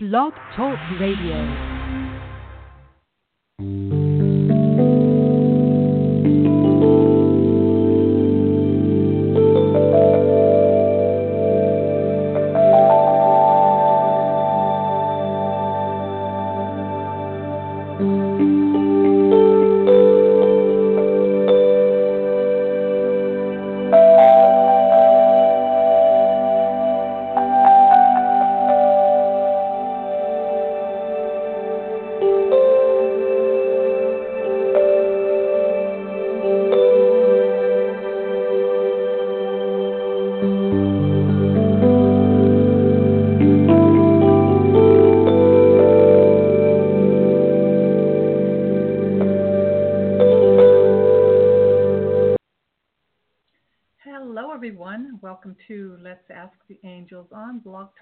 Blog Talk Radio.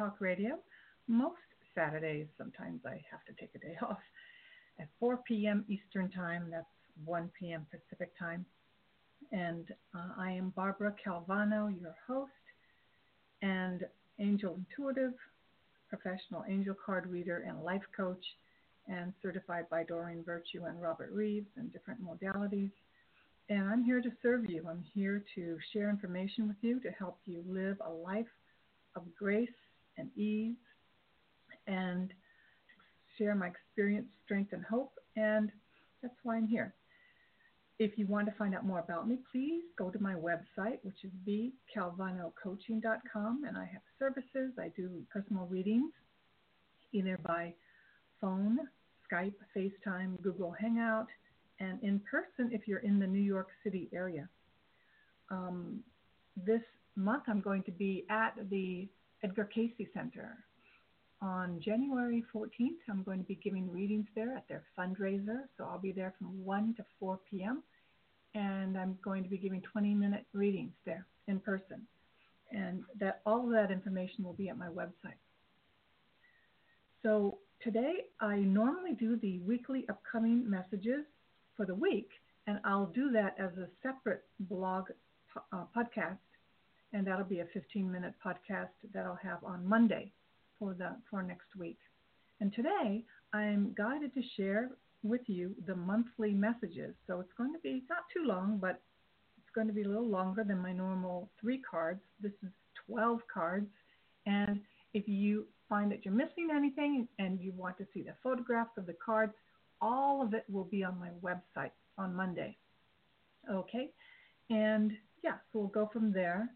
Talk Radio. Most Saturdays, sometimes I have to take a day off at 4 p.m. Eastern Time. That's 1 p.m. Pacific Time. And uh, I am Barbara Calvano, your host and angel intuitive, professional angel card reader, and life coach, and certified by Doreen Virtue and Robert Reeves in different modalities. And I'm here to serve you. I'm here to share information with you to help you live a life of grace and ease and share my experience, strength, and hope. And that's why I'm here. If you want to find out more about me, please go to my website, which is bcalvanocoaching.com. And I have services. I do personal readings either by phone, Skype, FaceTime, Google Hangout and in person if you're in the New York City area. Um, this month, I'm going to be at the Edgar Cayce Center. On January 14th, I'm going to be giving readings there at their fundraiser. So I'll be there from 1 to 4 p.m. And I'm going to be giving 20 minute readings there in person. And that all of that information will be at my website. So today, I normally do the weekly upcoming messages for the week, and I'll do that as a separate blog uh, podcast, and that'll be a 15-minute podcast that I'll have on Monday for the for next week. And today, I'm guided to share with you the monthly messages. So it's going to be not too long, but it's going to be a little longer than my normal three cards. This is 12 cards, and if you find that you're missing anything and you want to see the photographs of the cards, all of it will be on my website on Monday. Okay, and yeah, so we'll go from there.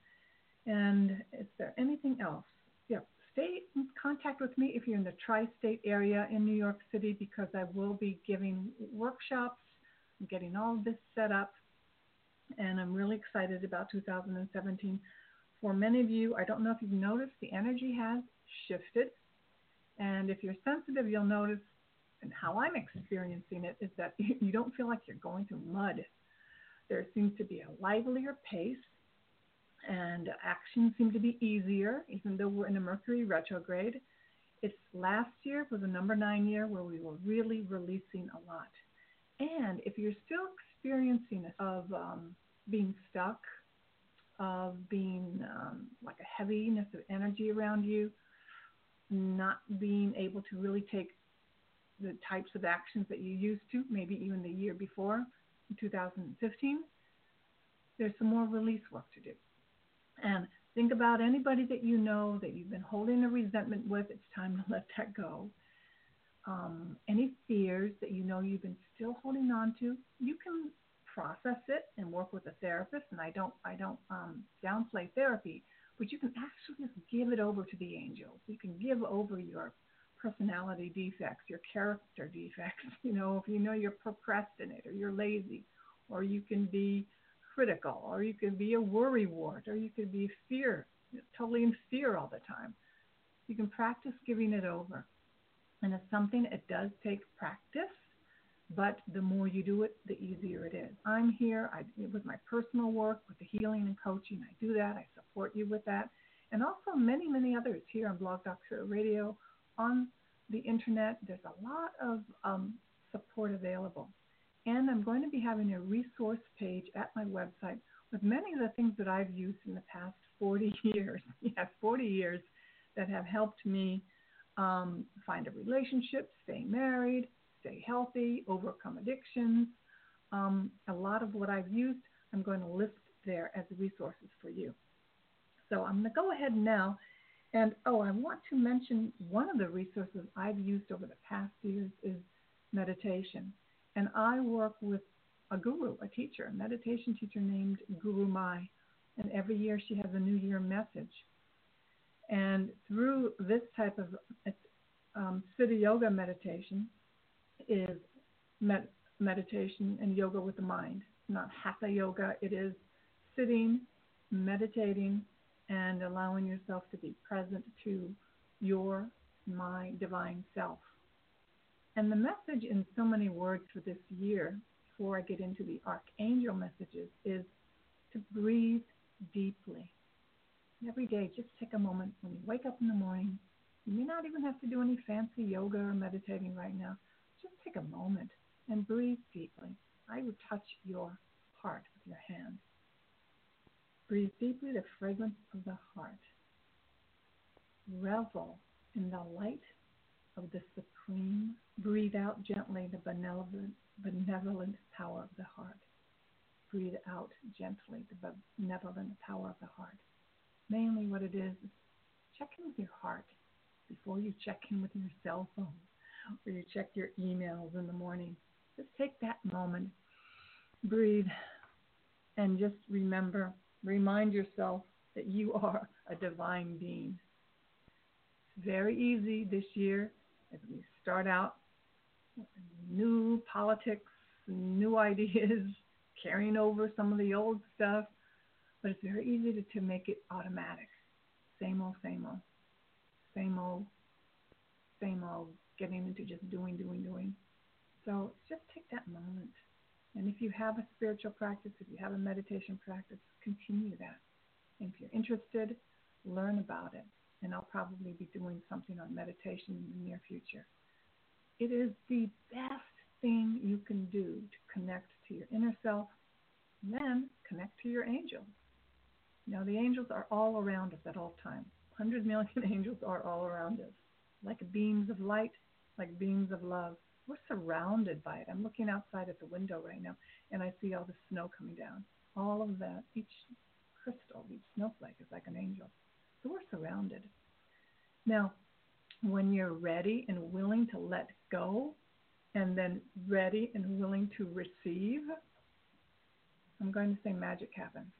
And is there anything else? Yeah, stay in contact with me if you're in the tri state area in New York City because I will be giving workshops, I'm getting all of this set up, and I'm really excited about 2017. For many of you, I don't know if you've noticed, the energy has shifted. And if you're sensitive, you'll notice and how I'm experiencing it is that you don't feel like you're going through mud. There seems to be a livelier pace, and actions seem to be easier, even though we're in a Mercury retrograde. It's last year was a number nine year where we were really releasing a lot. And if you're still experiencing of um, being stuck, of being um, like a heaviness of energy around you, not being able to really take the types of actions that you used to, maybe even the year before, 2015, there's some more release work to do. And think about anybody that you know that you've been holding a resentment with, it's time to let that go. Um, any fears that you know you've been still holding on to, you can process it and work with a therapist. And I don't, I don't um, downplay therapy, but you can actually just give it over to the angels. You can give over your personality defects, your character defects. You know, if you know you're procrastinator, you're lazy, or you can be critical, or you can be a worry wart, or you could be fear, totally in fear all the time. You can practice giving it over. And it's something, it does take practice, but the more you do it, the easier it is. I'm here I, with my personal work, with the healing and coaching. I do that. I support you with that. And also many, many others here on Blog Talk Radio on the internet. There's a lot of um, support available. And I'm going to be having a resource page at my website with many of the things that I've used in the past 40 years. yes, 40 years that have helped me um, find a relationship, stay married, stay healthy, overcome addictions. Um, a lot of what I've used, I'm going to list there as resources for you. So I'm going to go ahead now. And oh, I want to mention one of the resources I've used over the past years is meditation. And I work with a guru, a teacher, a meditation teacher named Gurumayi. And every year she has a New Year message. And through this type of um, Siddha Yoga meditation is med- meditation and yoga with the mind, not Hatha Yoga. It is sitting, meditating, and allowing yourself to be present to your, my divine self. And the message in so many words for this year, before I get into the archangel messages, is to breathe deeply. Every day, just take a moment when you wake up in the morning. You may not even have to do any fancy yoga or meditating right now. Just take a moment and breathe deeply. I would touch your heart with your hand. Breathe deeply the fragrance of the heart. Revel in the light of the supreme. Breathe out gently the benevolent, benevolent power of the heart. Breathe out gently the benevolent power of the heart. Mainly, what it is, check in with your heart before you check in with your cell phone or you check your emails in the morning. Just take that moment, breathe, and just remember, remind yourself that you are a divine being. It's very easy this year as we start out new politics, new ideas, carrying over some of the old stuff, but it's very easy to, to make it automatic. Same old, same old, same old, same old, getting into just doing, doing, doing. So just take that moment. And if you have a spiritual practice, if you have a meditation practice, continue that. If you're interested, learn about it. And I'll probably be doing something on meditation in the near future. It is the best thing you can do to connect to your inner self, and then connect to your angels. Now, the angels are all around us at all times. 100 million angels are all around us, like beams of light, like beams of love. We're surrounded by it. I'm looking outside at the window right now, and I see all the snow coming down. All of that, each crystal, each snowflake is like an angel. So we're surrounded. Now, when you're ready and willing to let go, and then ready and willing to receive, I'm going to say magic happens.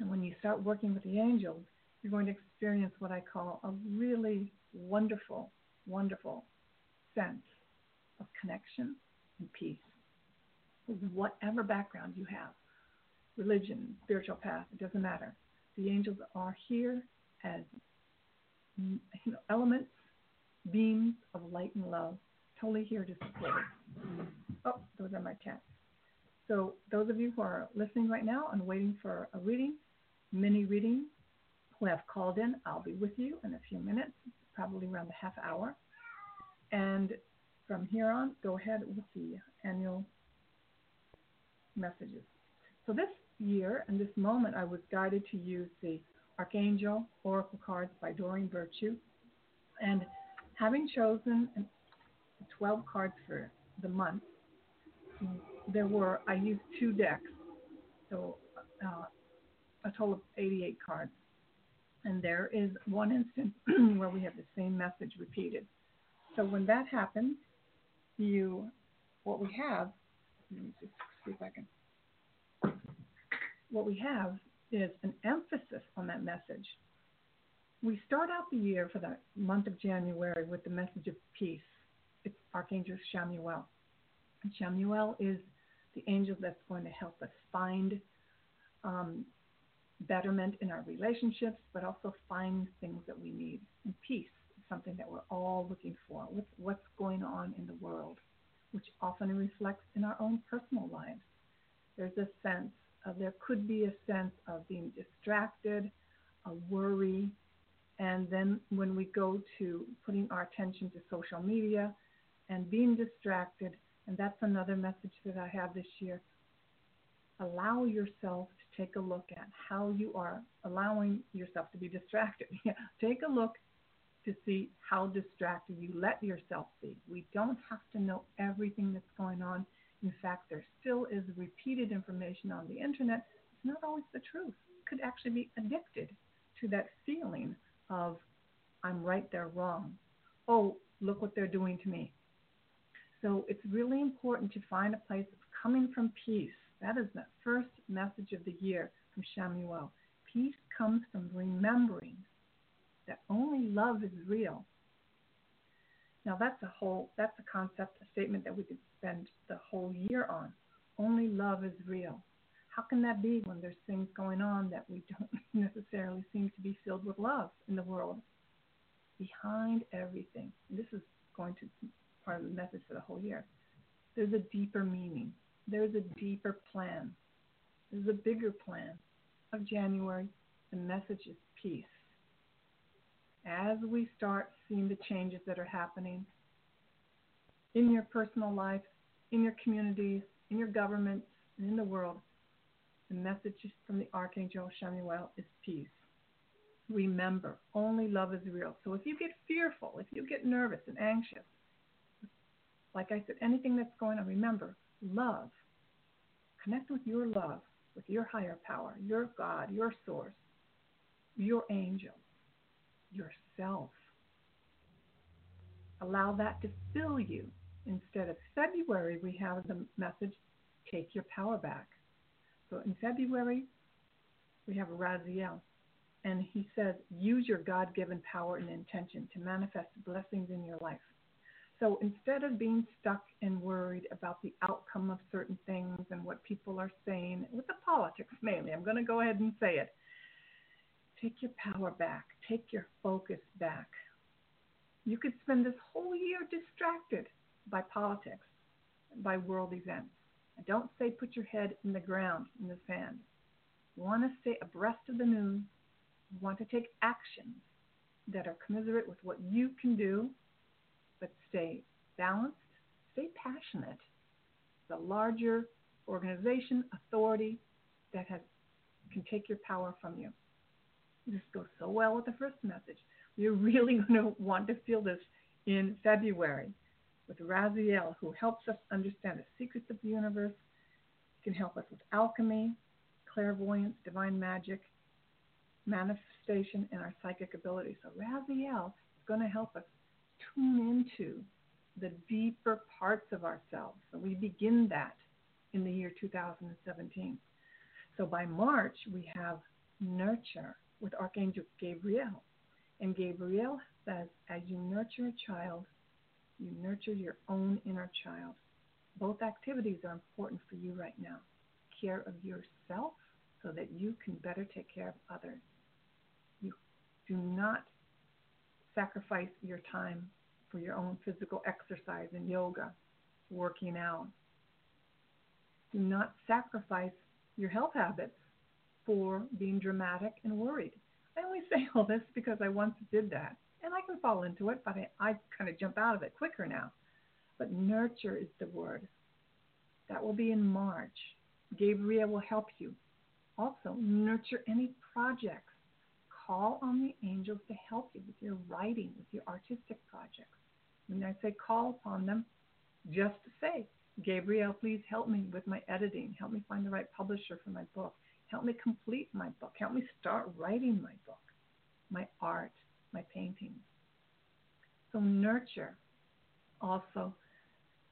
And when you start working with the angels, you're going to experience what I call a really wonderful, wonderful sense of connection and peace. Whatever background you have, religion, spiritual path, it doesn't matter. The angels are here as you know, elements, beams of light and love, totally here to support. Oh, those are my cats. So those of you who are listening right now and waiting for a reading, mini reading, who have called in, I'll be with you in a few minutes, probably around the half hour. And from here on, go ahead with the annual messages. So this year and this moment, I was guided to use the Archangel Oracle cards by Doreen Virtue. And having chosen 12 cards for the month, there were, I used two decks. So uh, a total of 88 cards. And there is one instance where we have the same message repeated. So when that happens, you, what we have, let me see if I can, what we have is an emphasis on that message. We start out the year for the month of January with the message of peace. It's Archangel Chamuel. And Chamuel is the angel that's going to help us find um, betterment in our relationships, but also find things that we need. And peace is something that we're all looking for. What's, what's going on in the world, which often reflects in our own personal lives. There's a sense of, there could be a sense of being distracted, a worry, and then when we go to putting our attention to social media and being distracted, and that's another message that I have this year. Allow yourself to take a look at how you are allowing yourself to be distracted. take a look to see how distracted you let yourself be. We don't have to know everything that's going on. In fact, there still is repeated information on the internet. It's not always the truth. You could actually be addicted to that feeling of, I'm right, they're wrong. Oh, look what they're doing to me. So it's really important to find a place of coming from peace. That is the first message of the year from Chamuel. Peace comes from remembering that only love is real. Now that's a whole that's a concept, a statement that we could spend the whole year on. Only love is real. How can that be when there's things going on that we don't necessarily seem to be filled with love in the world? Behind everything, this is going to be part of the message for the whole year. There's a deeper meaning. There's a deeper plan. There's a bigger plan of January. The message is peace as we start seeing the changes that are happening in your personal life, in your communities, in your governments, and in the world, the message from the Archangel Chamuel is peace. Remember, only love is real. So if you get fearful, if you get nervous and anxious, like I said, anything that's going on, remember, love. Connect with your love, with your higher power, your God, your source, your angels yourself. Allow that to fill you. Instead of February, we have the message, take your power back. So in February, we have Raziel, and he says, use your God given power and intention to manifest blessings in your life. So instead of being stuck and worried about the outcome of certain things and what people are saying, with the politics mainly, I'm going to go ahead and say it. Take your power back. Take your focus back. You could spend this whole year distracted by politics, by world events. I don't say put your head in the ground, in the sand. You want to stay abreast of the news. You want to take actions that are commensurate with what you can do, but stay balanced, stay passionate. The larger organization, authority that has, can take your power from you. This goes so well with the first message. You're really going to want to feel this in February with Raziel, who helps us understand the secrets of the universe, can help us with alchemy, clairvoyance, divine magic, manifestation, and our psychic abilities. So Raziel is going to help us tune into the deeper parts of ourselves. So we begin that in the year 2017. So by March, we have nurture, with Archangel Gabriel. And Gabriel says, as you nurture a child, you nurture your own inner child. Both activities are important for you right now. Care of yourself so that you can better take care of others. You do not sacrifice your time for your own physical exercise and yoga, working out. Do not sacrifice your health habits for being dramatic and worried. I only say all this because I once did that. And I can fall into it, but I, I kind of jump out of it quicker now. But nurture is the word. That will be in March. Gabriel will help you. Also, nurture any projects. Call on the angels to help you with your writing, with your artistic projects. When I say call upon them, just say, Gabriel, please help me with my editing. Help me find the right publisher for my book. Help me complete my book. Help me start writing my book, my art, my paintings. So nurture also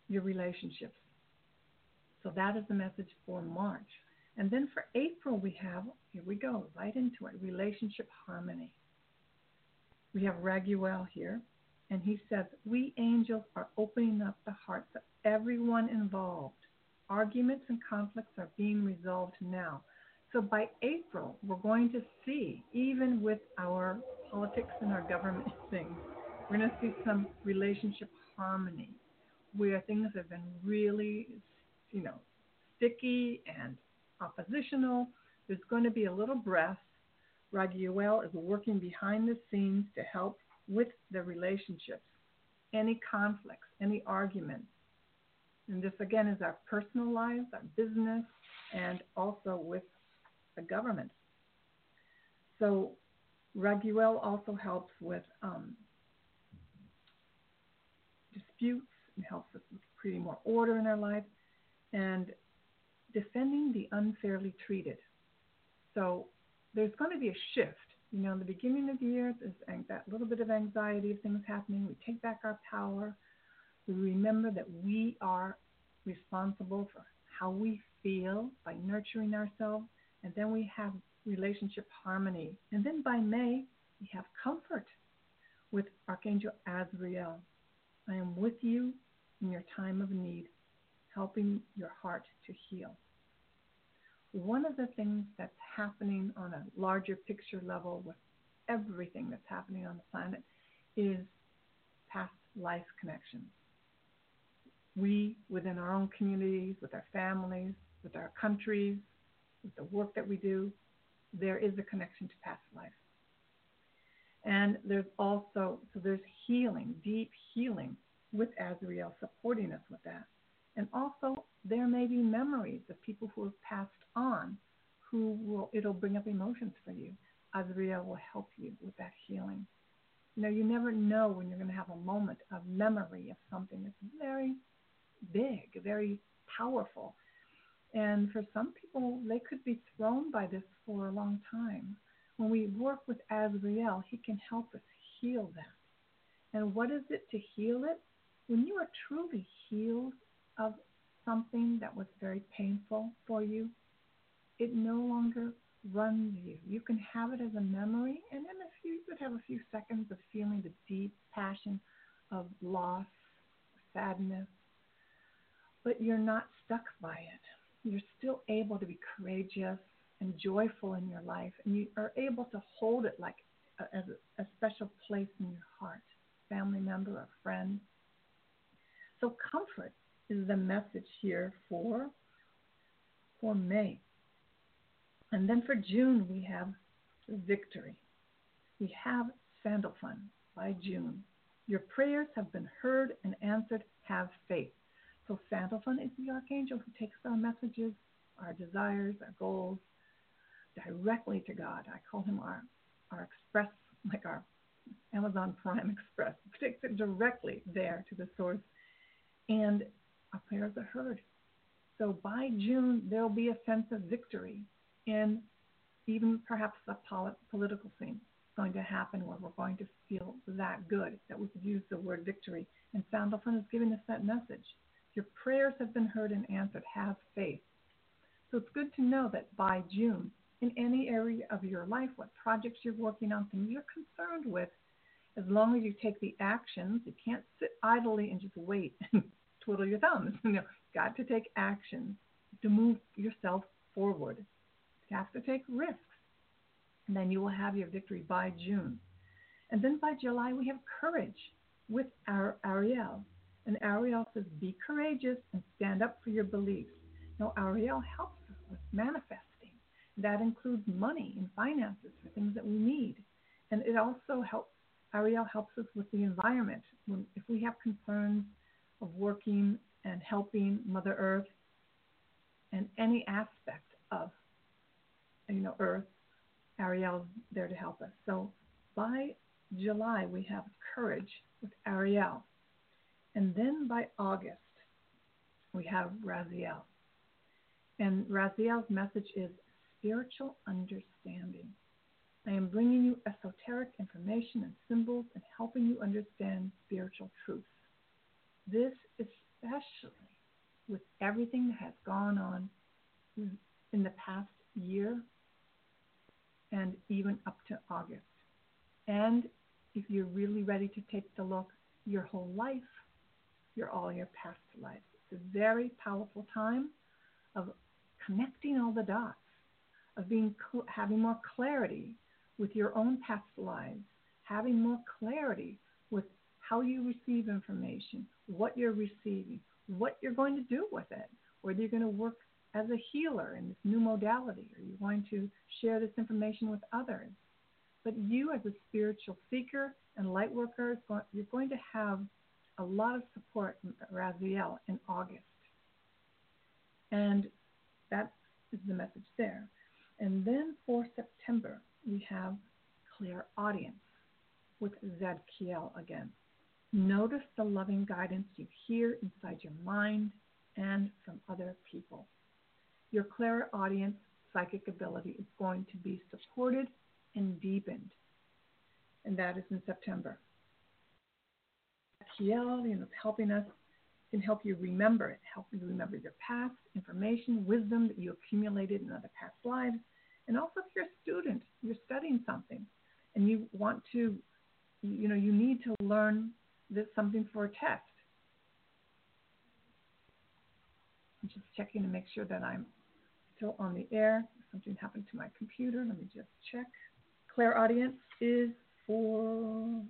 your relationships. So that is the message for March. And then for April, we have, here we go, right into it, relationship harmony. We have Raguel here, and he says, We angels are opening up the hearts of everyone involved. Arguments and conflicts are being resolved now. So by April, we're going to see, even with our politics and our government things, we're going to see some relationship harmony where things have been really, you know, sticky and oppositional. There's going to be a little breath. Raguel is working behind the scenes to help with the relationships, any conflicts, any arguments. And this again is our personal lives, our business, and also with the government. So Raguel also helps with um, disputes. It helps with creating more order in our life and defending the unfairly treated. So there's going to be a shift. You know, in the beginning of the year, there's that little bit of anxiety of things happening. We take back our power. We remember that we are responsible for how we feel by nurturing ourselves. And then we have relationship harmony. And then by May, we have comfort with Archangel Azrael. I am with you in your time of need, helping your heart to heal. One of the things that's happening on a larger picture level with everything that's happening on the planet is past life connections. We, within our own communities, with our families, with our countries, with the work that we do, there is a connection to past life. And there's also, so there's healing, deep healing with Azrael supporting us with that. And also, there may be memories of people who have passed on who will, it'll bring up emotions for you. Azrael will help you with that healing. You know, you never know when you're going to have a moment of memory of something that's very big, very powerful. And for some people, they could be thrown by this for a long time. When we work with Azrael, he can help us heal that. And what is it to heal it? When you are truly healed of something that was very painful for you, it no longer runs you. You can have it as a memory, and then if you could have a few seconds of feeling the deep passion of loss, sadness, but you're not stuck by it. You're still able to be courageous and joyful in your life, and you are able to hold it like a, as a, a special place in your heart, family member or friend. So comfort is the message here for for May. And then for June we have victory. We have Sandalphon by June. Your prayers have been heard and answered. Have faith. So Sandalphon is the archangel who takes our messages, our desires, our goals, directly to God. I call him our, our express, like our Amazon Prime Express, takes it directly there to the source. And our prayers are heard. So by June, there'll be a sense of victory in even perhaps a political scene going to happen where we're going to feel that good that we could use the word victory. And Sandalphon is giving us that message. Your prayers have been heard and answered. Have faith. So it's good to know that by June, in any area of your life, what projects you're working on, things you're concerned with, as long as you take the actions, you can't sit idly and just wait and twiddle your thumbs. You know, got to take action to move yourself forward. You have to take risks. And then you will have your victory by June. And then by July, we have courage with our Ariel. And Ariel says, be courageous and stand up for your beliefs. Now, Ariel helps us with manifesting. that includes money and finances for things that we need. And it also helps, Ariel helps us with the environment. When, if we have concerns of working and helping Mother Earth and any aspect of, you know, Earth, Ariel's there to help us. So by July, we have courage with Ariel. And then by August, we have Raziel. And Raziel's message is spiritual understanding. I am bringing you esoteric information and symbols and helping you understand spiritual truths. This, especially with everything that has gone on in the past year and even up to August. And if you're really ready to take the look, your whole life, your all your past lives. It's a very powerful time of connecting all the dots of being having more clarity with your own past lives, having more clarity with how you receive information, what you're receiving, what you're going to do with it, whether you're going to work as a healer in this new modality, or you're going to share this information with others. But you, as a spiritual seeker and light worker, you're going to have a lot of support from Raziel in August. And that is the message there. And then for September, we have Clear Audience with Zadkiel again. Notice the loving guidance you hear inside your mind and from other people. Your clairaudience psychic ability is going to be supported and deepened. And that is in September. You know, helping us can help you remember it, help you remember your past information, wisdom that you accumulated in other past lives. And also if you're a student, you're studying something and you want to, you know, you need to learn this something for a test. I'm just checking to make sure that I'm still on the air. Something happened to my computer. Let me just check. Clairaudience is for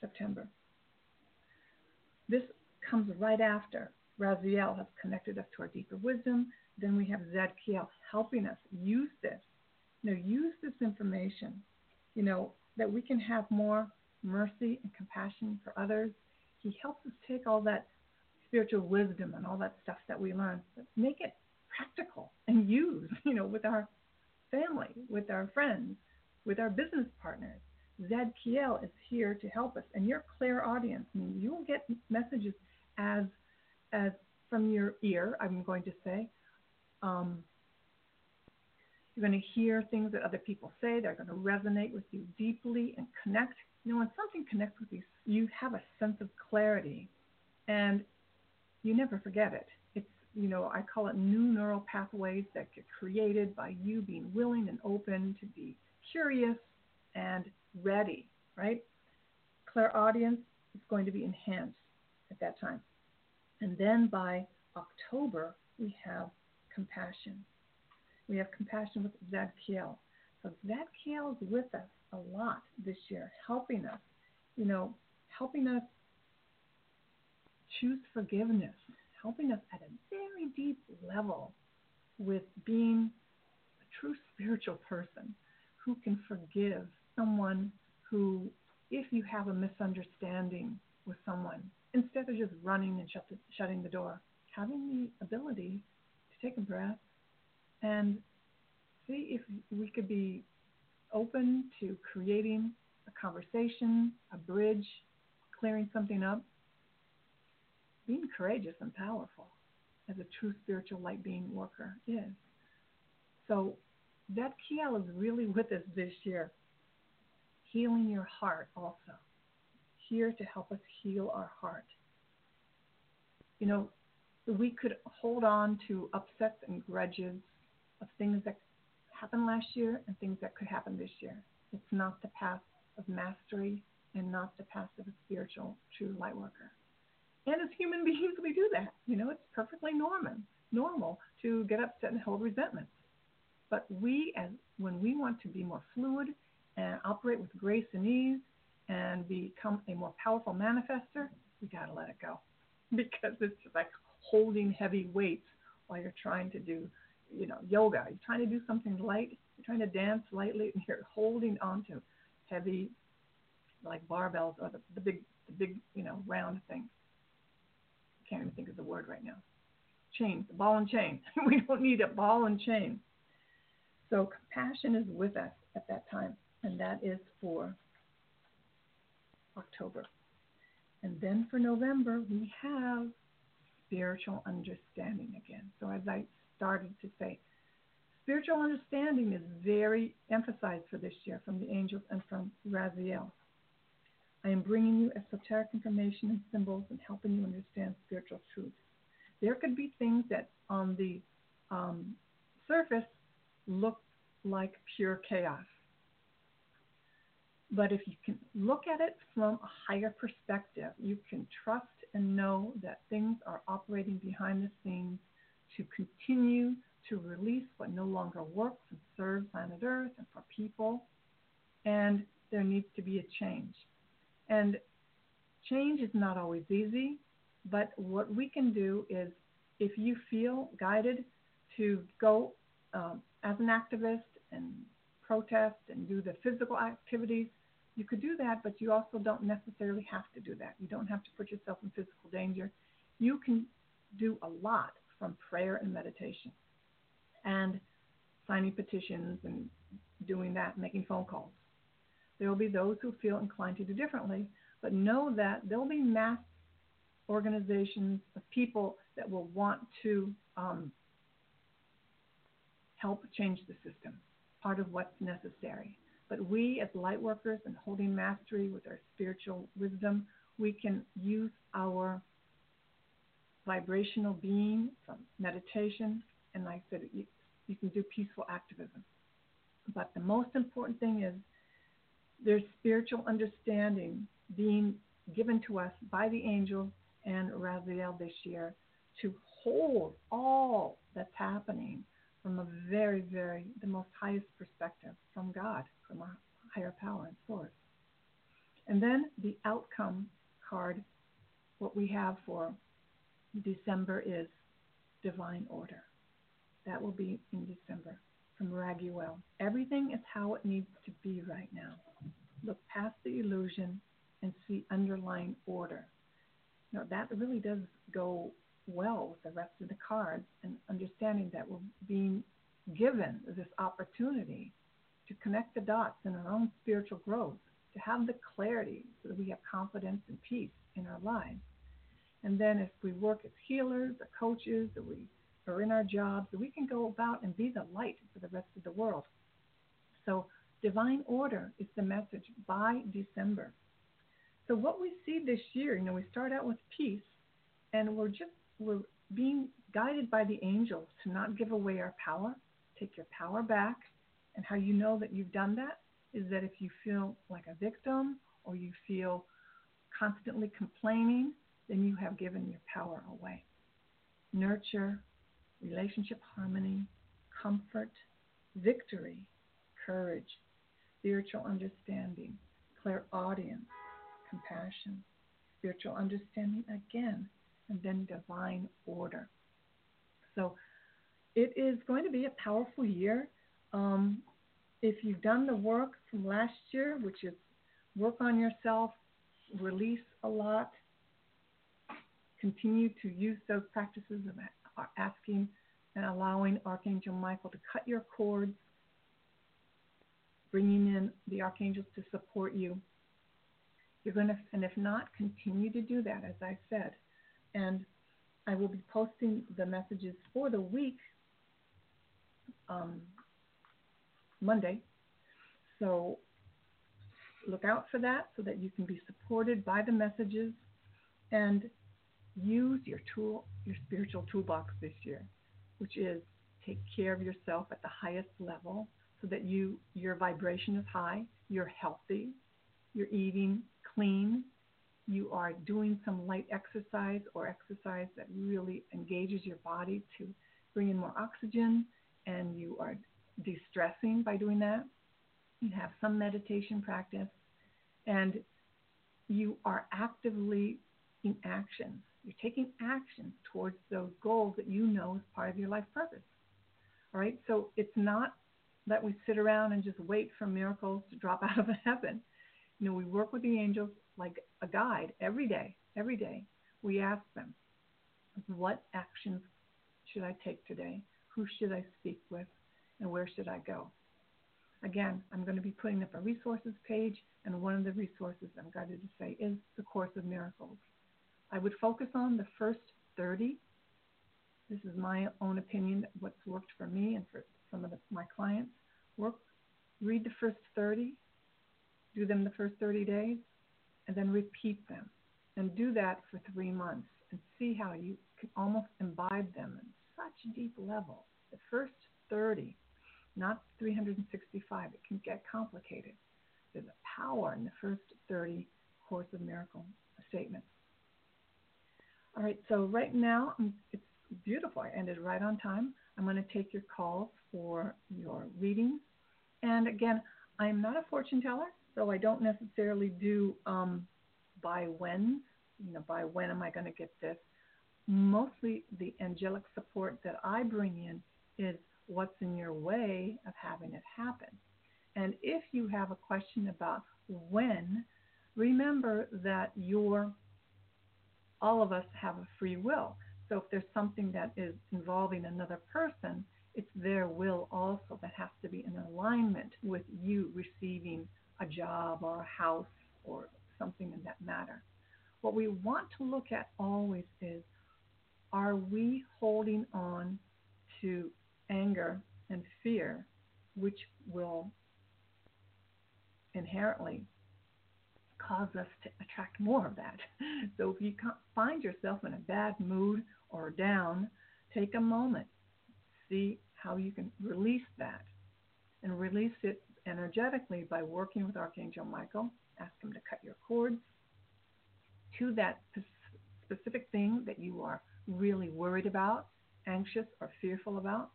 September. This comes right after Raziel has connected us to our deeper wisdom. Then we have Zadkiel helping us use this. You know, use this information, you know, that we can have more mercy and compassion for others. He helps us take all that spiritual wisdom and all that stuff that we learn, make it practical and use, you know, with our family, with our friends, with our business partners. Kiel is here to help us, and your clairaudience. I mean, you will get messages as as from your ear. I'm going to say. Um, you're going to hear things that other people say. They're going to resonate with you deeply and connect. You know, when something connects with you, you have a sense of clarity, and you never forget it. It's you know, I call it new neural pathways that get created by you being willing and open to be curious and ready, right? Clairaudience is going to be enhanced at that time. And then by October, we have compassion. We have compassion with Zadkiel. So Zadkiel is with us a lot this year, helping us, you know, helping us choose forgiveness, helping us at a very deep level with being a true spiritual person who can forgive someone who, if you have a misunderstanding with someone, instead of just running and shut the, shutting the door, having the ability to take a breath and see if we could be open to creating a conversation, a bridge, clearing something up, being courageous and powerful as a true spiritual light being worker is. So that Kiel is really with us this year, healing your heart also here to help us heal our heart. You know, we could hold on to upsets and grudges of things that happened last year and things that could happen this year. It's not the path of mastery and not the path of a spiritual true light worker. And as human beings, we do that. You know, it's perfectly normal, normal to get upset and hold resentments. But we, as when we want to be more fluid and operate with grace and ease, and become a more powerful manifester, we got to let it go because it's like holding heavy weights while you're trying to do, you know, yoga. You're trying to do something light. You're trying to dance lightly, and you're holding on to heavy, like barbells or the, the big, the big, you know, round thing. I can't even think of the word right now. Chain, the ball and chain. we don't need a ball and chain. So compassion is with us at that time, and that is for October. And then for November, we have spiritual understanding again. So, as I started to say, spiritual understanding is very emphasized for this year from the angels and from Raziel. I am bringing you esoteric information and symbols and helping you understand spiritual truths. There could be things that on the um, surface look like pure chaos. But if you can look at it from a higher perspective, you can trust and know that things are operating behind the scenes to continue to release what no longer works and serves planet Earth and for people. And there needs to be a change. And change is not always easy, but what we can do is if you feel guided to go um, as an activist and protest and do the physical activities, you could do that, but you also don't necessarily have to do that. You don't have to put yourself in physical danger. You can do a lot from prayer and meditation and signing petitions and doing that, making phone calls. There will be those who feel inclined to do differently, But know that there'll be mass organizations of people that will want to um, help change the system, part of what's necessary. But we, as light workers and holding mastery with our spiritual wisdom, we can use our vibrational being from meditation, and like I said, you, you can do peaceful activism. But the most important thing is there's spiritual understanding being given to us by the angels and Raziel this year to hold all that's happening from a very, very, the most highest perspective from God, from our higher power and source. And then the outcome card, what we have for December is divine order. That will be in December from Raguel. Everything is how it needs to be right now. Look past the illusion and see underlying order. Now, that really does go well with the rest of the cards and understanding that we're being given this opportunity to connect the dots in our own spiritual growth, to have the clarity so that we have confidence and peace in our lives. And then if we work as healers or coaches or we are in our jobs, we can go about and be the light for the rest of the world. So divine order is the message by December. So what we see this year, you know, we start out with peace and we're just we're being guided by the angels to not give away our power, take your power back. And how you know that you've done that is that if you feel like a victim or you feel constantly complaining, then you have given your power away. Nurture, relationship harmony, comfort, victory, courage, spiritual understanding, clairaudience, compassion, spiritual understanding again, and then divine order. So it is going to be a powerful year. Um, if you've done the work from last year, which is work on yourself, release a lot, continue to use those practices of asking and allowing Archangel Michael to cut your cords, bringing in the archangels to support you. You're going to, and if not, continue to do that, as I said. And I will be posting the messages for the week um, Monday. So look out for that so that you can be supported by the messages. And use your tool, your spiritual toolbox this year, which is take care of yourself at the highest level so that you your vibration is high, you're healthy, you're eating clean, you are doing some light exercise or exercise that really engages your body to bring in more oxygen and you are de-stressing by doing that. You have some meditation practice and you are actively in action you're taking action towards those goals that you know is part of your life purpose. All right, so it's not that we sit around and just wait for miracles to drop out of heaven. You know, we work with the angels like a guide every day. Every day, we ask them, what actions should I take today? Who should I speak with? And where should I go? Again, I'm going to be putting up a resources page, and one of the resources I'm guided to say is the Course of Miracles. I would focus on the first 30. This is my own opinion, what's worked for me and for some of the, my clients. Work, read the first 30, do them the first 30 days, and then repeat them. And do that for three months and see how you can almost imbibe them in such a deep level. The first 30, not 365, it can get complicated. There's a power in the first 30 Course of Miracle statements. All right, so right now um, it's beautiful. I ended right on time. I'm going to take your calls for your readings. And again, I'm not a fortune teller, so I don't necessarily do um, by when, you know, by when am I going to get this. Mostly the angelic support that I bring in is what's in your way of having it happen. And if you have a question about when, remember that your all of us have a free will. So if there's something that is involving another person, it's their will also that has to be in alignment with you receiving a job or a house or something in that matter. What we want to look at always is are we holding on to anger and fear, which will inherently cause us to attract more of that. So if you find yourself in a bad mood or down, take a moment, see how you can release that and release it energetically by working with Archangel Michael. Ask him to cut your cords to that specific thing that you are really worried about, anxious, or fearful about,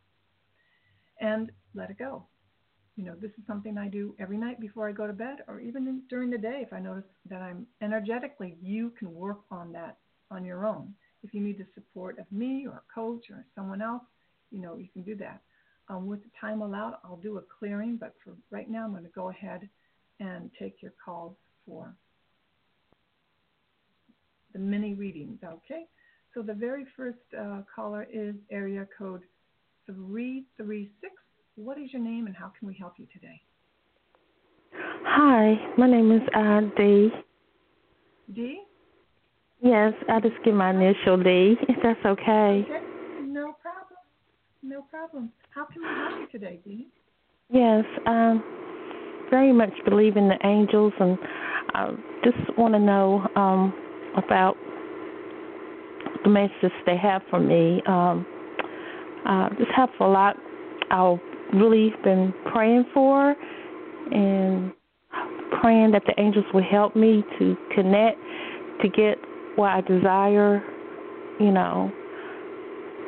and let it go. You know, this is something I do every night before I go to bed, or even during the day if I notice that I'm energetically. You can work on that on your own. If you need the support of me or a coach or someone else, you know, you can do that. Um, with the time allowed, I'll do a clearing, but for right now, I'm going to go ahead and take your calls for the mini readings, okay? So the very first uh, caller is area code 336. What is your name and how can we help you today? Hi, my name is uh. Dee? Yes, I just give my initial D, if that's okay. Okay. No problem. How can we help you today, Dee? Yes, um, very much believe in the angels, and I just want to know um, about the messages they have for me. Um, uh, just have a lot I've really been praying for, and praying that the angels will help me to connect to get what I desire, you know,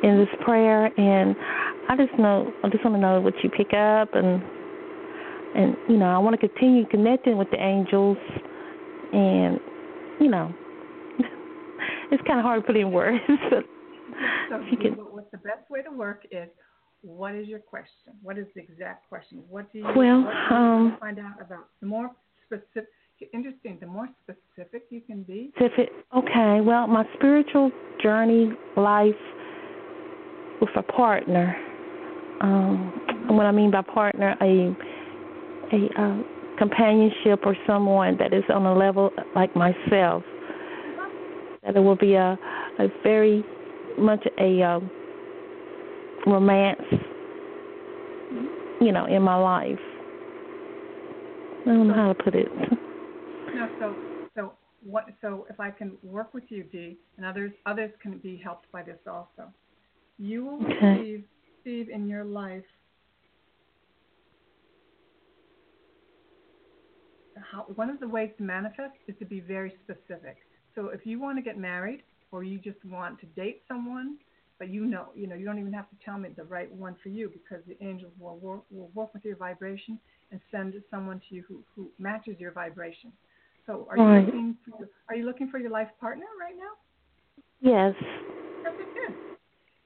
in this prayer. And I just know, I just want to know what you pick up, and and you know, I want to continue connecting with the angels, and you know, it's kind of hard to put in words. But so if you can, what the best way to work is what is your question? What is the exact question? What do you, well, what do you um, find out about? The more specific, interesting, the more specific you can be. Specific. Okay. Well, my spiritual journey, life with a partner. Um, and what I mean by partner, a a uh, companionship or someone that is on a level like myself. That it will be a a very much a um, romance, you know, in my life. I don't know how to put it. No, so so what? So if I can work with you, Dee, and others others can be helped by this also. You will okay. receive, receive in your life how, one of the ways to manifest is to be very specific. So if you want to get married or you just want to date someone, but you know, you know, you don't even have to tell me the right one for you because the angels will work, will work with your vibration and send someone to you who, who matches your vibration. So are you right. looking for, are you looking for your life partner right now? Yes.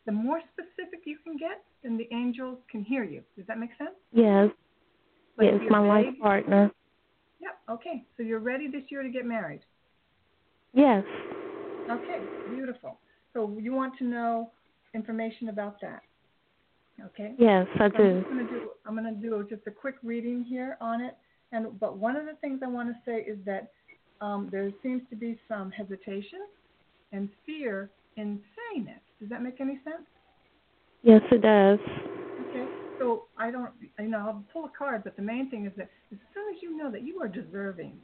The more specific you can get, then the angels can hear you. Does that make sense? Yes. Like yes, my life partner. Yep. Okay. So you're ready this year to get married. Yes. Okay. Beautiful. So you want to know information about that. Okay. Yes, I so do. I'm going to do. I'm going to do just a quick reading here on it. And but one of the things I want to say is that um, there seems to be some hesitation and fear in saying it. Does that make any sense? Yes, it does. Okay. So I don't. You know, I'll pull a card, but the main thing is that as soon as you know that you are deserving,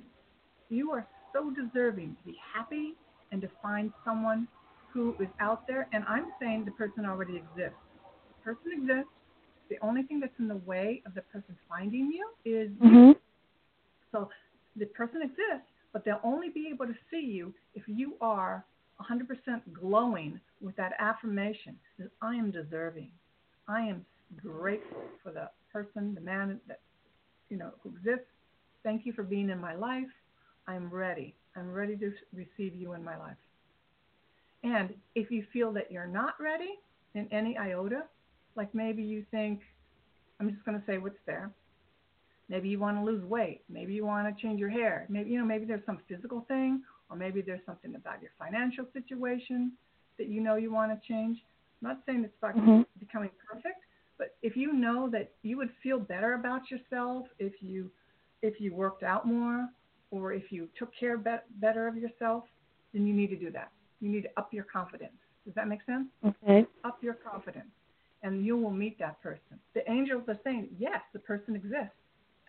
you are so deserving to be happy and to find someone who is out there, and I'm saying the person already exists. The person exists. The only thing that's in the way of the person finding you is mm-hmm. you. So the person exists, but they'll only be able to see you if you are 100% glowing with that affirmation that I am deserving. I am grateful for the person, the man that you know who exists. Thank you for being in my life. I'm ready. I'm ready to receive you in my life. And if you feel that you're not ready in any iota, like maybe you think, I'm just going to say what's there. Maybe you want to lose weight. Maybe you want to change your hair. Maybe you know maybe there's some physical thing, or maybe there's something about your financial situation that you know you want to change. I'm not saying it's about mm-hmm. becoming perfect, but if you know that you would feel better about yourself if you if you worked out more, or if you took care be- better of yourself, then you need to do that. You need to up your confidence. Does that make sense? Okay. Up your confidence, and you will meet that person. The angels are saying, yes, the person exists.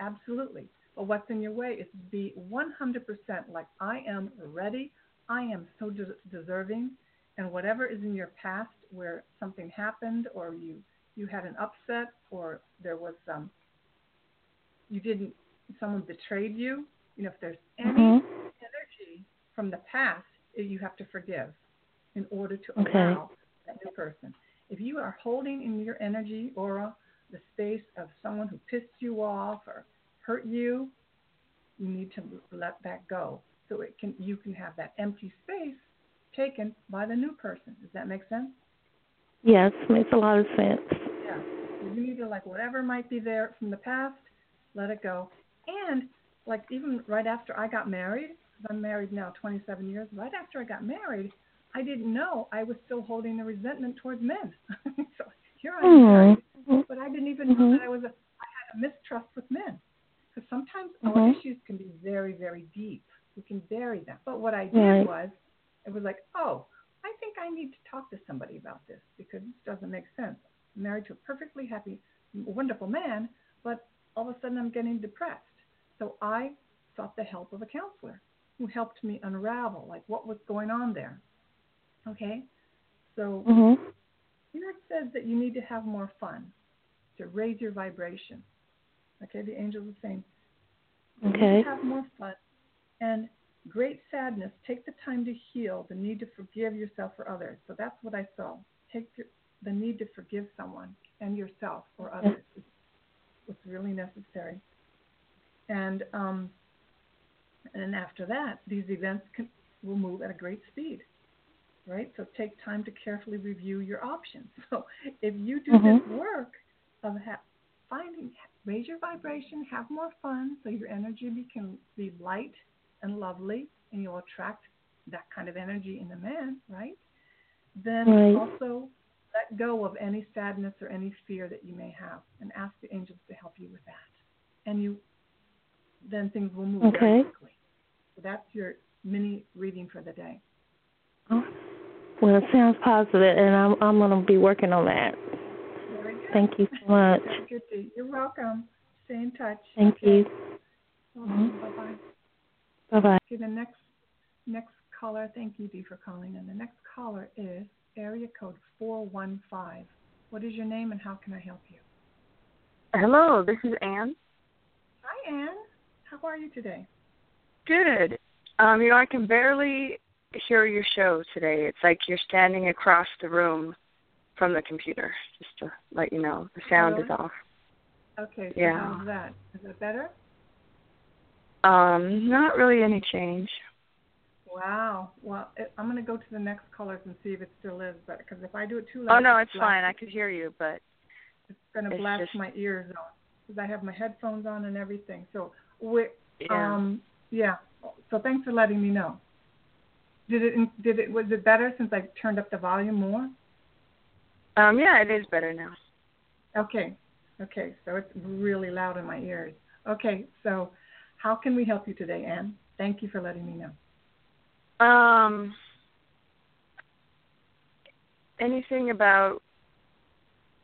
Absolutely. But what's in your way is to be 100% like, I am ready. I am so de- deserving. And whatever is in your past where something happened or you, you had an upset or there was some, um, you didn't, someone betrayed you, you know, if there's any mm-hmm. energy from the past, you have to forgive in order to okay. allow that new person. If you are holding in your energy aura the space of someone who pissed you off or hurt you, you need to let that go so it can you can have that empty space taken by the new person. Does that make sense? Yes, makes a lot of sense. Yeah. You need to like whatever might be there from the past, let it go. And like even right after I got married, I'm married now 27 years. Right after I got married, I didn't know I was still holding the resentment towards men. so here I am mm-hmm. married, but I didn't even mm-hmm. know that I was a I had a mistrust with men because sometimes mm-hmm. our issues can be very very deep. We can bury them. But what I did right. was it was like, oh, I think I need to talk to somebody about this because this doesn't make sense. I'm married to a perfectly happy, wonderful man, but all of a sudden I'm getting depressed. So I sought the help of a counselor who helped me unravel like what was going on there. Okay? So mm-hmm. here it says that you need to have more fun to raise your vibration. Okay, the angel are saying okay. have more fun and great sadness. Take the time to heal the need to forgive yourself or others. So that's what I saw. Take the need to forgive someone and yourself or others was really necessary. And um, and after that, these events can, will move at a great speed, right? So take time to carefully review your options. So if you do mm-hmm. this work of ha- finding, raise your vibration, have more fun, so your energy can be light and lovely, and you'll attract that kind of energy in a man, right? Then right. also let go of any sadness or any fear that you may have, and ask the angels to help you with that. And you, then things will move okay. very quickly. So that's your mini reading for the day. Oh, well, it sounds positive, and I'm I'm going to be working on that. Thank you so much. you're welcome. Stay in touch. Thank okay. you. Mm-hmm. Bye bye. Bye bye. Okay, the next next caller. Thank you, Dee, for calling. And the next caller is area code four one five. What is your name and how can I help you? Hello, this is Anne. Hi, Anne. How are you today? Good. Um, you know, I can barely hear your show today. It's like you're standing across the room from the computer, just to let you know. The sound Hello? is off. Okay, so Yeah. how's that? Is it better? Um, not really any change. Wow. Well, it, I'm going to go to the next callers and see if it still is. But because if I do it too loud, Oh no, it's blast- fine. I could hear you, but It's going to blast just- my ears out because I have my headphones on and everything. So we, yeah. um, yeah. So thanks for letting me know. Did it? Did it? Was it better since I turned up the volume more? um, yeah, it is better now. Okay. Okay. So it's really loud in my ears. Okay. So how can we help you today, Anne? Thank you for letting me know. Um, anything about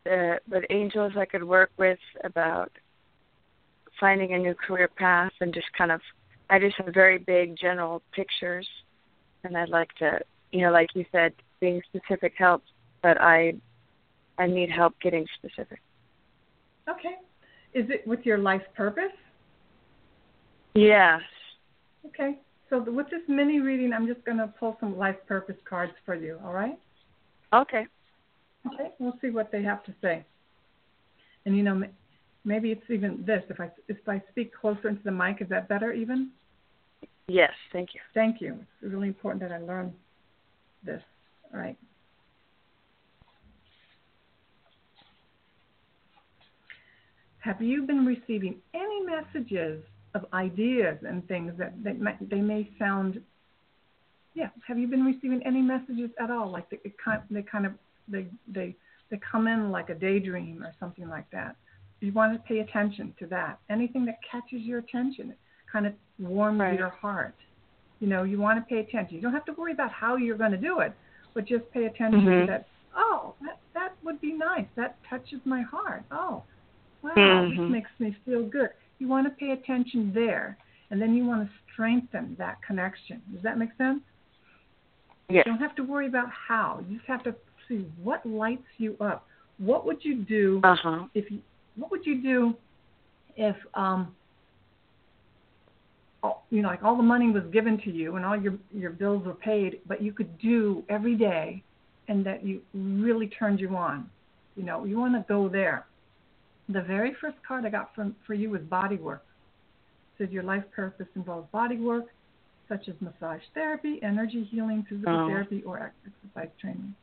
the the angels I could work with about finding a new career path and just kind of I do some very big general pictures and I'd like to you know, like you said, being specific helps, but I I need help getting specific. Okay. Is it with your life purpose? Yes. Okay. So with this mini reading, I'm just going to pull some life purpose cards for you. All right. Okay. Okay. We'll see what they have to say. And you know, maybe it's even this. If I if I speak closer into the mic, is that better? Even. Yes, thank you. Thank you. It's really important that I learn this. All right. Have you been receiving any messages of ideas and things that they may, they may sound? Yeah. Have you been receiving any messages at all? Like they, kind, they kind of they they they come in like a daydream or something like that. You want to pay attention to that. Anything that catches your attention, kind of warms Right. your heart. You know, you want to pay attention. You don't have to worry about how you're going to do it, but just pay attention Mhm. that oh, that that would be nice. That touches my heart. Oh, wow, this Mhm. makes me feel good. You want to pay attention there, and then you want to strengthen that connection. Does that make sense? Yes. You don't have to worry about how. You just have to see what lights you up. What would you do Uh huh. if you, what would you do if um all, you know like all the money was given to you and all your your bills were paid but you could do every day and that you really turned you on you know you want to go there the very first card i got from for you was body work it says your life purpose involves body work such as massage therapy energy healing physical Oh. therapy or exercise training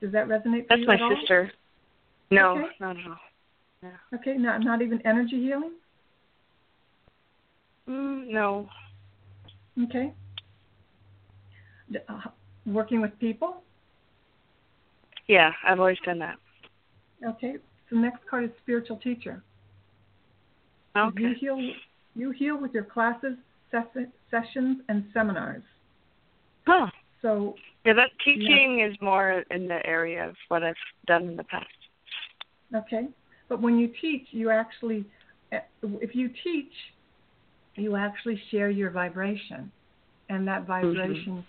does that resonate for That's you my at all? That's my sister. No, Okay. not at all. Okay, not not even energy healing. Mm, no. Okay. Uh, working with people. Yeah, I've always done that. Okay. So the next card is spiritual teacher. You Okay. heal. You heal with your classes, ses- sessions, and seminars. Huh. So Yeah, that teaching is more in the area of what I've done in the past. okay, but when you teach, you actually, eh, if you teach, you actually share your vibration, and that vibration,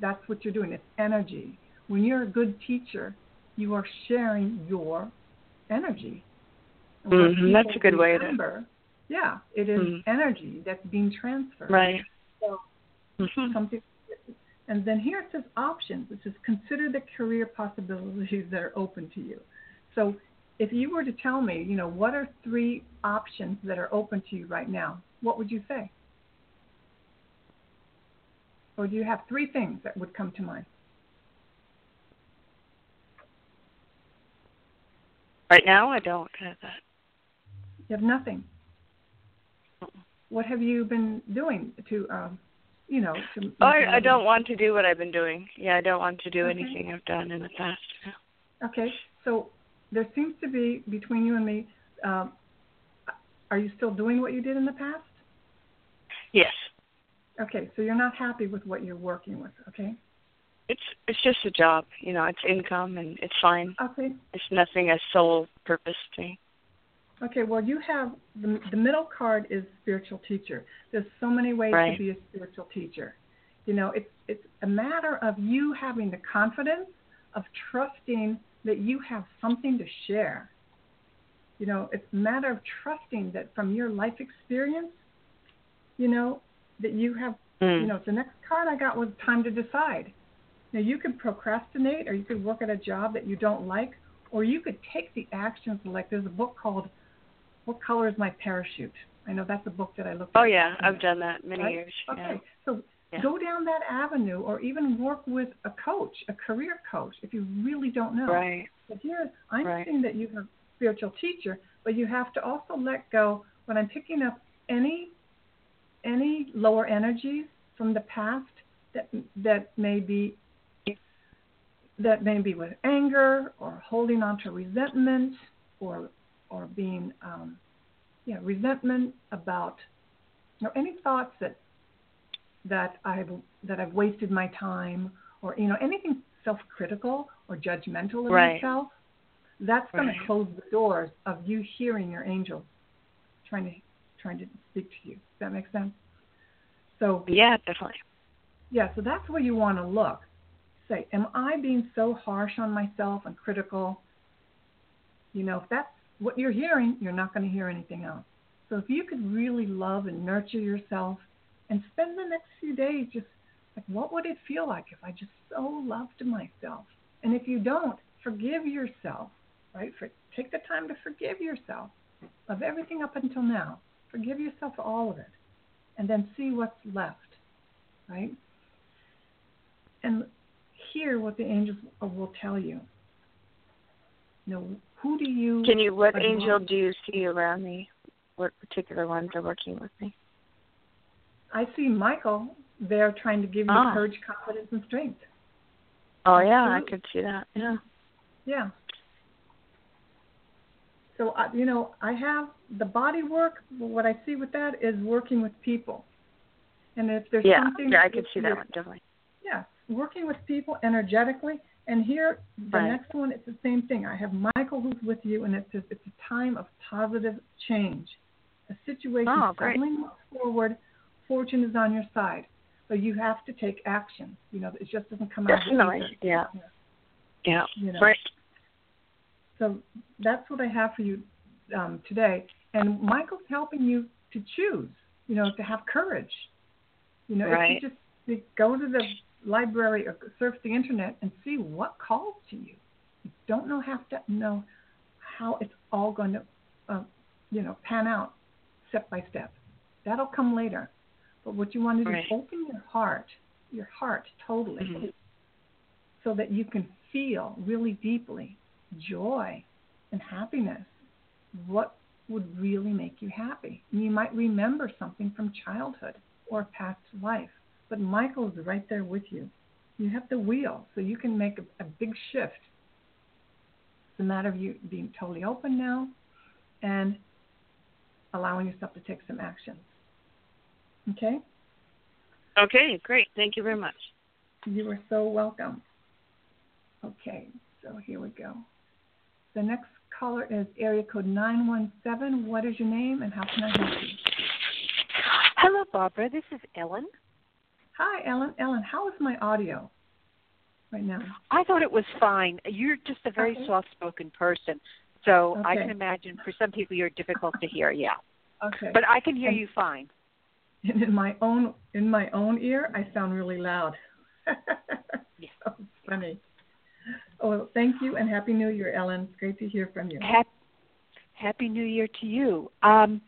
that's what you're doing. It's energy. When you're a good teacher, you are sharing your energy. Mhm, that's a good way to- remember, Yeah, it is Mhm. energy that's being transferred. Right. So Mhm. something and then here it says options it says consider the career possibilities that are open to you so if you were to tell me you know what are three options that are open to you right now what would you say or do you have three things that would come to mind Right now, I don't have that. you have nothing what have you been doing to um you know to Oh, I, I don't want to do what I've been doing. Yeah, I don't want to do Okay. anything I've done in the past. Okay, so there seems to be between you and me. Um, are you still doing what you did in the past? Yes. Okay, so you're not happy with what you're working with. Okay. It's it's just a job, you know. It's income and it's fine. Okay. It's nothing a sole purpose thing. Okay. Well, you have the the middle card is spiritual teacher. There's so many ways Right. to be a spiritual teacher. You know, it's it's a matter of you having the confidence of trusting that you have something to share. You know, it's a matter of trusting that from your life experience, you know, that you have Mm. you know, the next card I got was time to decide. Now you could procrastinate or you could work at a job that you don't like or you could take the actions like there's a book called What Color is My Parachute? I know that's a book that I looked Oh at. yeah, I've done that many Right? years. Okay. So Yeah. go down that avenue or even work with a coach, a career coach if you really don't know. Yeah. Right. But here, I'm Right. seeing that you're a spiritual teacher, but you have to also let go when I'm picking up any any lower energies from the past that that may be that may be with anger or holding on to resentment or or being um, yeah resentment about you know any thoughts that that I've that I've wasted my time or you know anything self-critical or judgmental of Right. yourself that's going Right. to close the doors of you hearing your angels trying to trying to speak to you does that make sense so Yeah, definitely. yeah, so that's where you want to look. Say, am I being so harsh on myself and critical? You know, if that's what you're hearing, you're not going to hear anything else. So if you could really love and nurture yourself and spend the next few days just like, what would it feel like if I just so loved myself? And if you don't, forgive yourself, right? For, take the time to forgive yourself of everything up until now. Forgive yourself for all of it. And then see what's left right? And hear what the angels will tell you. You know, who do you Can you? What admire? angel do you see around me? What particular ones are working with me? I see Michael there trying to give you Ah. courage, confidence, and strength. Oh yeah, I could see that. Yeah. Yeah. So, uh, you know, I have the body work. What I see with that is working with people. And if there's yeah, something. yeah, I could see that one definitely. Working with people energetically. And here, the Right. next one, it's the same thing. I have Michael who's with you, and it says it's a time of positive change. A situation Oh, suddenly forward. Fortune is on your side, but you have to take action. You know, it just doesn't come out. of the Definitely. Yeah. Yeah. You know. Right. So that's what I have for you um, today. And Michael's helping you to choose, you know, to have courage. You know, Right. if you just you go to the library or surf the internet and see what calls to you. You don't know have to know how it's all going to, uh, you know, pan out step by step. That'll come later. But what you want to do Right. is open your heart, your heart totally, Mhm. so that you can feel really deeply joy and happiness. What would really make you happy? And you might remember something from childhood or past life. But Michael is right there with you. You have the wheel, so you can make a, a big shift. It's a matter of you being totally open now and allowing yourself to take some action. Okay? Okay, great. Thank you very much. You are so welcome. Okay, so here we go. The next caller is area code 917. What is your name and how can I help you? Hello, Barbara. This is Ellen. Hi, Ellen. Ellen, how is my audio right now? I thought it was fine. You're just a very Okay. soft-spoken person, so I can imagine for some people you're difficult to hear. Yeah, Okay. but I can hear And- you fine. And in my own in my own ear, I sound really loud. Yeah. so funny. Oh, well, thank you and happy New Year, Ellen. It's great to hear from you. Happy, Happy New Year to you. Um,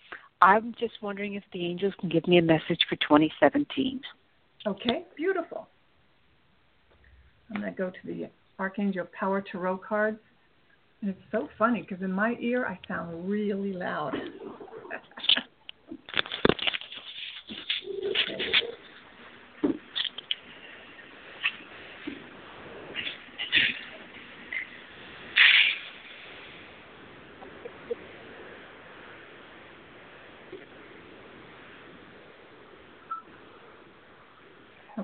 I'm just wondering if the angels can give me a message for 2017. Okay, beautiful. I'm going to go to the Archangel Power Tarot cards. And it's so funny because in my ear I sound really loud.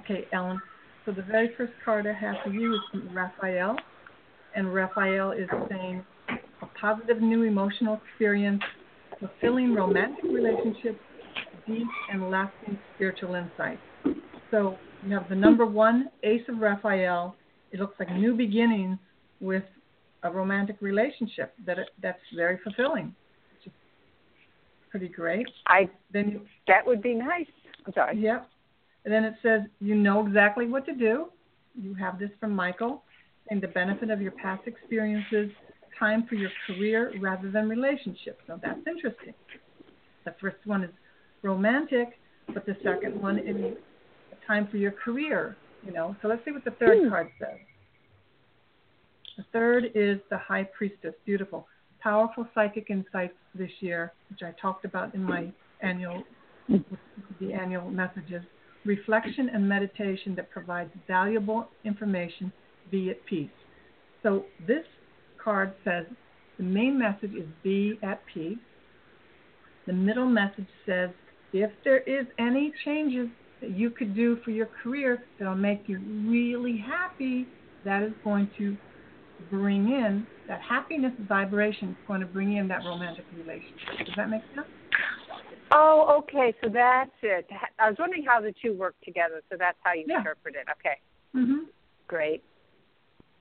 Okay, Ellen. So the very first card I have for you is from Raphael. And Raphael is saying a positive new emotional experience, fulfilling romantic relationships, deep and lasting spiritual insight. So you have the number one, Ace of Raphael. It looks like new beginnings with a romantic relationship that that's very fulfilling. Which is pretty great. I Then you that would be nice. I'm sorry. Yep. And then it says you know exactly what to do. You have this from Michael, saying the benefit of your past experiences, time for your career rather than relationships. Now that's interesting. The first one is romantic, but the second one is time for your career. You know. So let's see what the third hmm. card says. The third is the High Priestess. Beautiful, powerful psychic insights this year, which I talked about in my annual the annual messages, reflection and meditation that provides valuable information, be at peace. So this card says the main message is be at peace. The middle message says if there is any changes that you could do for your career that'll make you really happy, that is going to bring in that happiness vibration is going to bring in that romantic relationship. Does that make sense? Oh, okay. So that's it. I was wondering how the two work together. So that's how you Yeah. interpret it. Okay, Mm-hmm. great.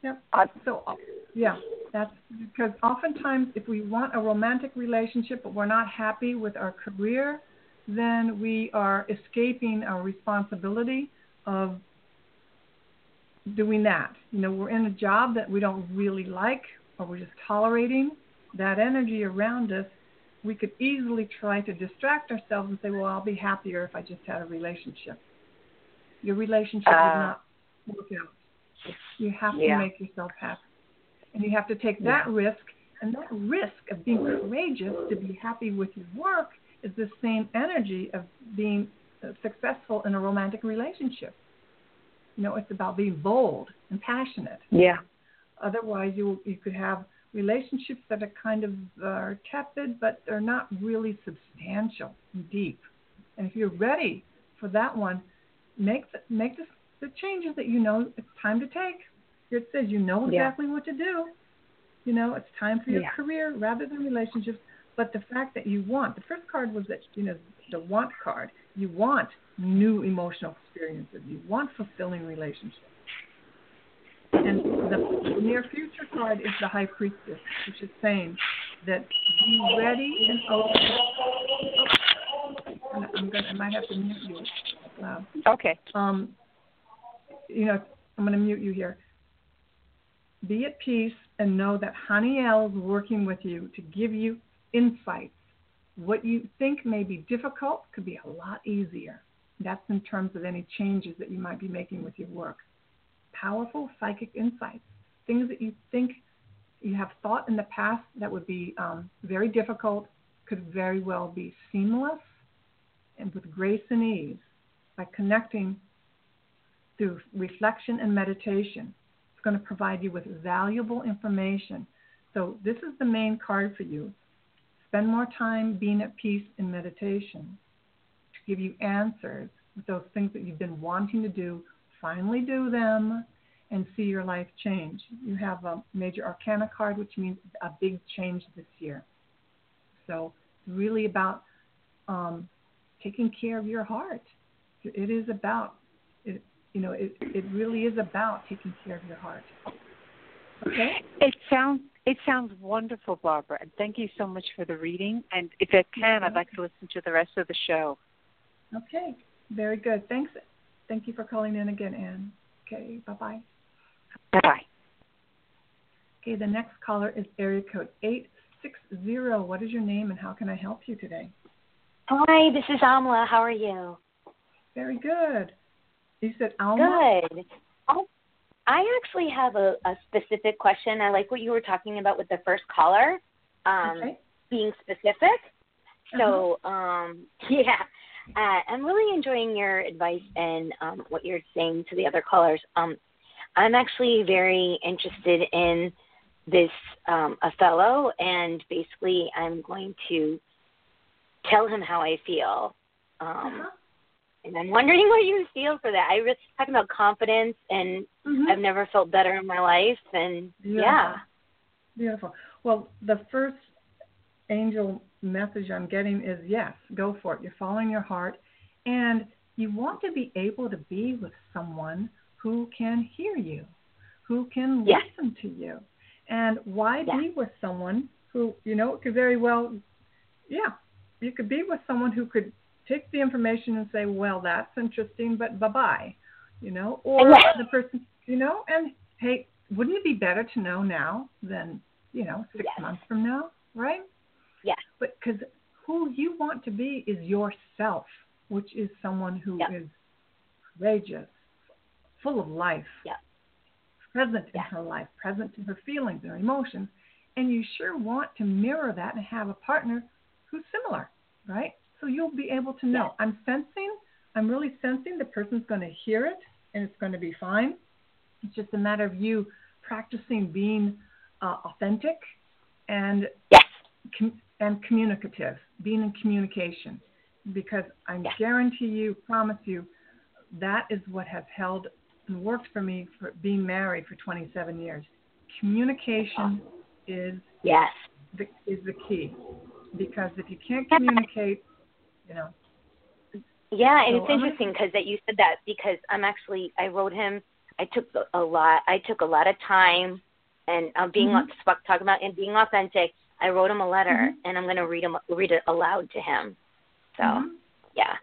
Yep. Uh, So, uh, yeah, that's because oftentimes if we want a romantic relationship but we're not happy with our career, then we are escaping our responsibility of doing that. You know, we're in a job that we don't really like or we're just tolerating that energy around us. We could easily try to distract ourselves and say, well, I'll be happier if I just had a relationship. Your relationship Uh, would not work out. You have Yeah. to make yourself happy. And you have to take that risk. And that risk of being courageous to be happy with your work is the same energy of being uh, successful in a romantic relationship. You know, it's about being bold and passionate. yeah. Otherwise, you you could have relationships that are kind of are tepid, but they're not really substantial and deep. And if you're ready for that one, make the, make the, the changes that you know it's time to take. Here it says you know exactly yeah. what to do. You know it's time for your yeah. career rather than relationships. But the fact that you want the first card was that you know the want card. You want new emotional experiences. You want fulfilling relationships. The near future card is the High Priestess, which is saying that be ready and open. Oh, I'm gonna, I might have to mute you. Wow. Okay. Um, you know, I'm going to mute you here. Be at peace and know that Haniel is working with you to give you insights. What you think may be difficult could be a lot easier. That's in terms of any changes that you might be making with your work powerful psychic insights, things that you think you have thought in the past that would be um, very difficult could very well be seamless and with grace and ease by connecting through reflection and meditation. It's going to provide you with valuable information. So, this is the main card for you. Spend more time being at peace in meditation to give you answers with those things that you've been wanting to do finally do them and see your life change. You have a major arcana card, which means a big change this year. So it's really about um, taking care of your heart. It is about it. You know, it it really is about taking care of your heart. Okay. It sounds it sounds wonderful, Barbara. And thank you so much for the reading. And if I can, I'd like to listen to the rest of the show. Okay. Very good. Thanks, Thank you for calling in again, Anne. Okay, bye bye. Bye bye. Okay, the next caller is area code 860. What is your name and how can I help you today? Hi, this is Amla. How are you? Very good. You said Alma? Good. I actually have a, a specific question. I like what you were talking about with the first caller, um, okay. being specific. Uh-huh. So, um, yeah, uh, I'm really enjoying your advice and um, what you're saying to the other callers. Um, I'm actually very interested in this um, Othello, and basically, I'm going to tell him how I feel. Um, uh-huh. And I'm wondering what you feel for that. I was talking about confidence, and mm-hmm. I've never felt better in my life, and Beautiful. yeah. Beautiful. Well, the first angel message I'm getting is yes, go for it. You're following your heart, and you want to be able to be with someone who can hear you, who can yes. listen to you. And why yes. be with someone who, you know, could very well, yeah, you could be with someone who could take the information and say, well, that's interesting, but bye bye, you know, or yes. the person, you know, and hey, wouldn't it be better to know now than, you know, six months from now, right? But because who you want to be is yourself, which is someone who yep. is courageous, full of life, yep. present in her life, present in her feelings and her emotions. And you sure want to mirror that and have a partner who's similar, right? So you'll be able to know. I'm sensing, I'm really sensing the person's going to hear it and it's going to be fine. It's just a matter of you practicing being uh, authentic and yes. com- and communicative, being in communication, because I yeah. guarantee you, promise you, that is what has held and worked for me for being married for 27 years. Communication is yes the, is the key, because if you can't communicate, you know. Yeah, and so it's interesting because that you said that because I'm actually I wrote him. I took a lot. I took a lot of time, and um, being mm-hmm. talking about and being authentic I wrote him a letter, mm-hmm. and I'm going to read him read it aloud to him. So, mm-hmm. yeah,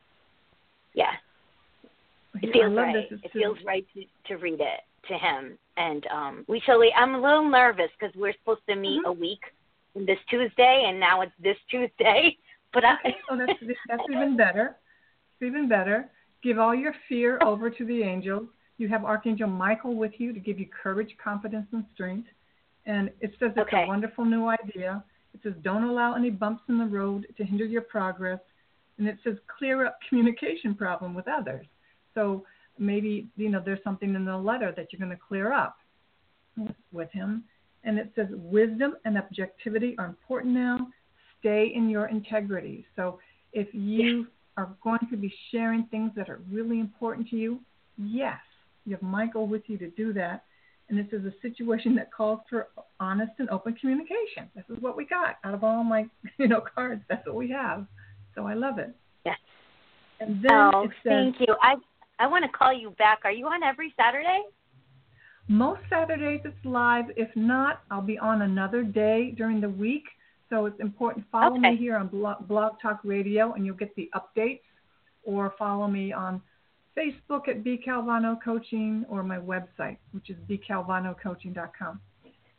yeah, it feels right. It feels right to, to read it to him, and um, we shall. I'm a little nervous because we're supposed to meet mm-hmm. a week this Tuesday, and now it's this Tuesday. But I, oh, that's that's even better. It's even better. Give all your fear over to the angels. You have Archangel Michael with you to give you courage, confidence, and strength. And it says it's okay. a wonderful new idea. It says don't allow any bumps in the road to hinder your progress. And it says clear up communication problem with others. So maybe, you know, there's something in the letter that you're going to clear up with him. And it says wisdom and objectivity are important now. Stay in your integrity. So if you are going to be sharing things that are really important to you, yes, you have Michael with you to do that. And this is a situation that calls for honest and open communication. This is what we got out of all my, you know, cards. That's what we have. So I love it. Yes. And then oh, says, thank you. I I want to call you back. Are you on every Saturday? Most Saturdays it's live. If not, I'll be on another day during the week. So it's important. Follow okay. me here on Blog, Blog Talk Radio, and you'll get the updates. Or follow me on Facebook at B Calvano Coaching or my website, which is bcalvanocoaching.com.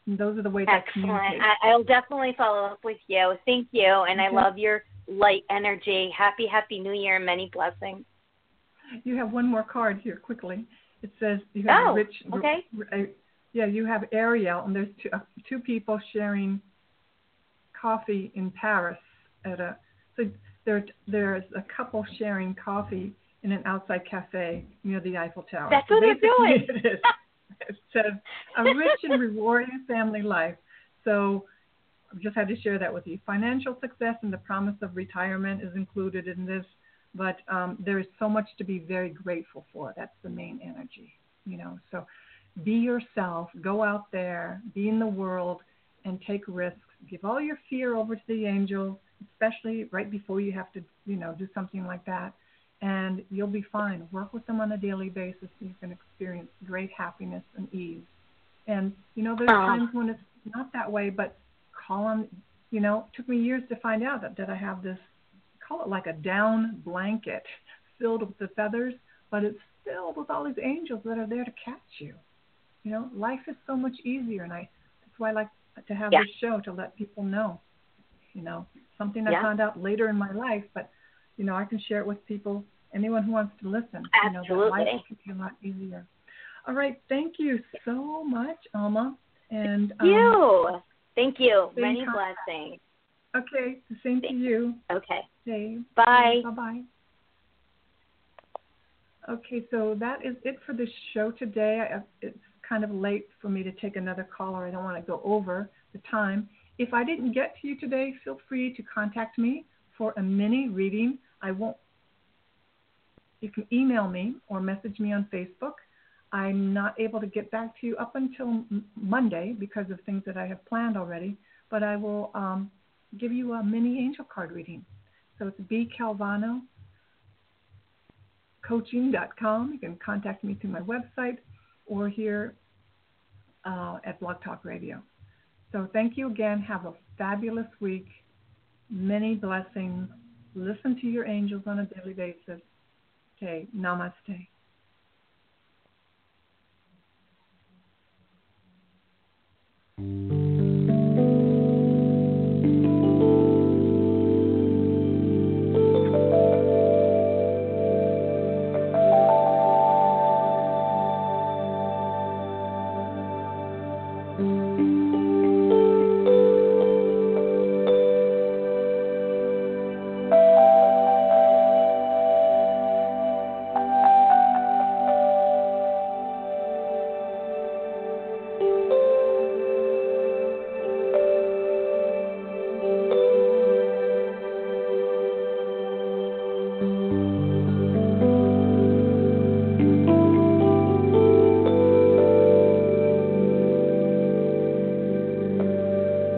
And those are the ways Excellent. I communicate. I, I'll definitely follow up with you. Thank you, and okay. I love your light energy. Happy, happy New Year, and many blessings. You have one more card here, quickly. It says you have oh, rich. okay. Yeah, you have Ariel, and there's two, uh, two people sharing coffee in Paris at a. So there, there's a couple sharing coffee in an outside cafe near the Eiffel Tower. That's what they're doing. It, is. it says a rich and rewarding family life. So I just had to share that with you. Financial success and the promise of retirement is included in this, but um, there is so much to be very grateful for. That's the main energy, you know. So be yourself, go out there, be in the world, and take risks. Give all your fear over to the angels, especially right before you have to, you know, do something like that and you'll be fine. Work with them on a daily basis, and you can experience great happiness and ease. And you know, there's oh. times when it's not that way, but call on. You know, it took me years to find out that that I have this. Call it like a down blanket filled with the feathers, but it's filled with all these angels that are there to catch you. You know, life is so much easier, and I that's why I like to have yeah. this show to let people know. You know, something I yeah. found out later in my life, but you know, I can share it with people anyone who wants to listen. Absolutely. You know, that life will be a lot easier. All right. Thank you so much, Alma. And um, you. Thank you. Many blessings. Okay. The same to you. Okay. Okay. Bye. Bye bye. Okay, so that is it for the show today. I, it's kind of late for me to take another caller. I don't want to go over the time. If I didn't get to you today, feel free to contact me for a mini reading. I won't you can email me or message me on Facebook. I'm not able to get back to you up until Monday because of things that I have planned already, but I will um, give you a mini angel card reading. So it's bcalvanocoaching.com. You can contact me through my website or here uh, at Blog Talk Radio. So thank you again. Have a fabulous week. Many blessings. Listen to your angels on a daily basis day. Namaste. Mm-hmm.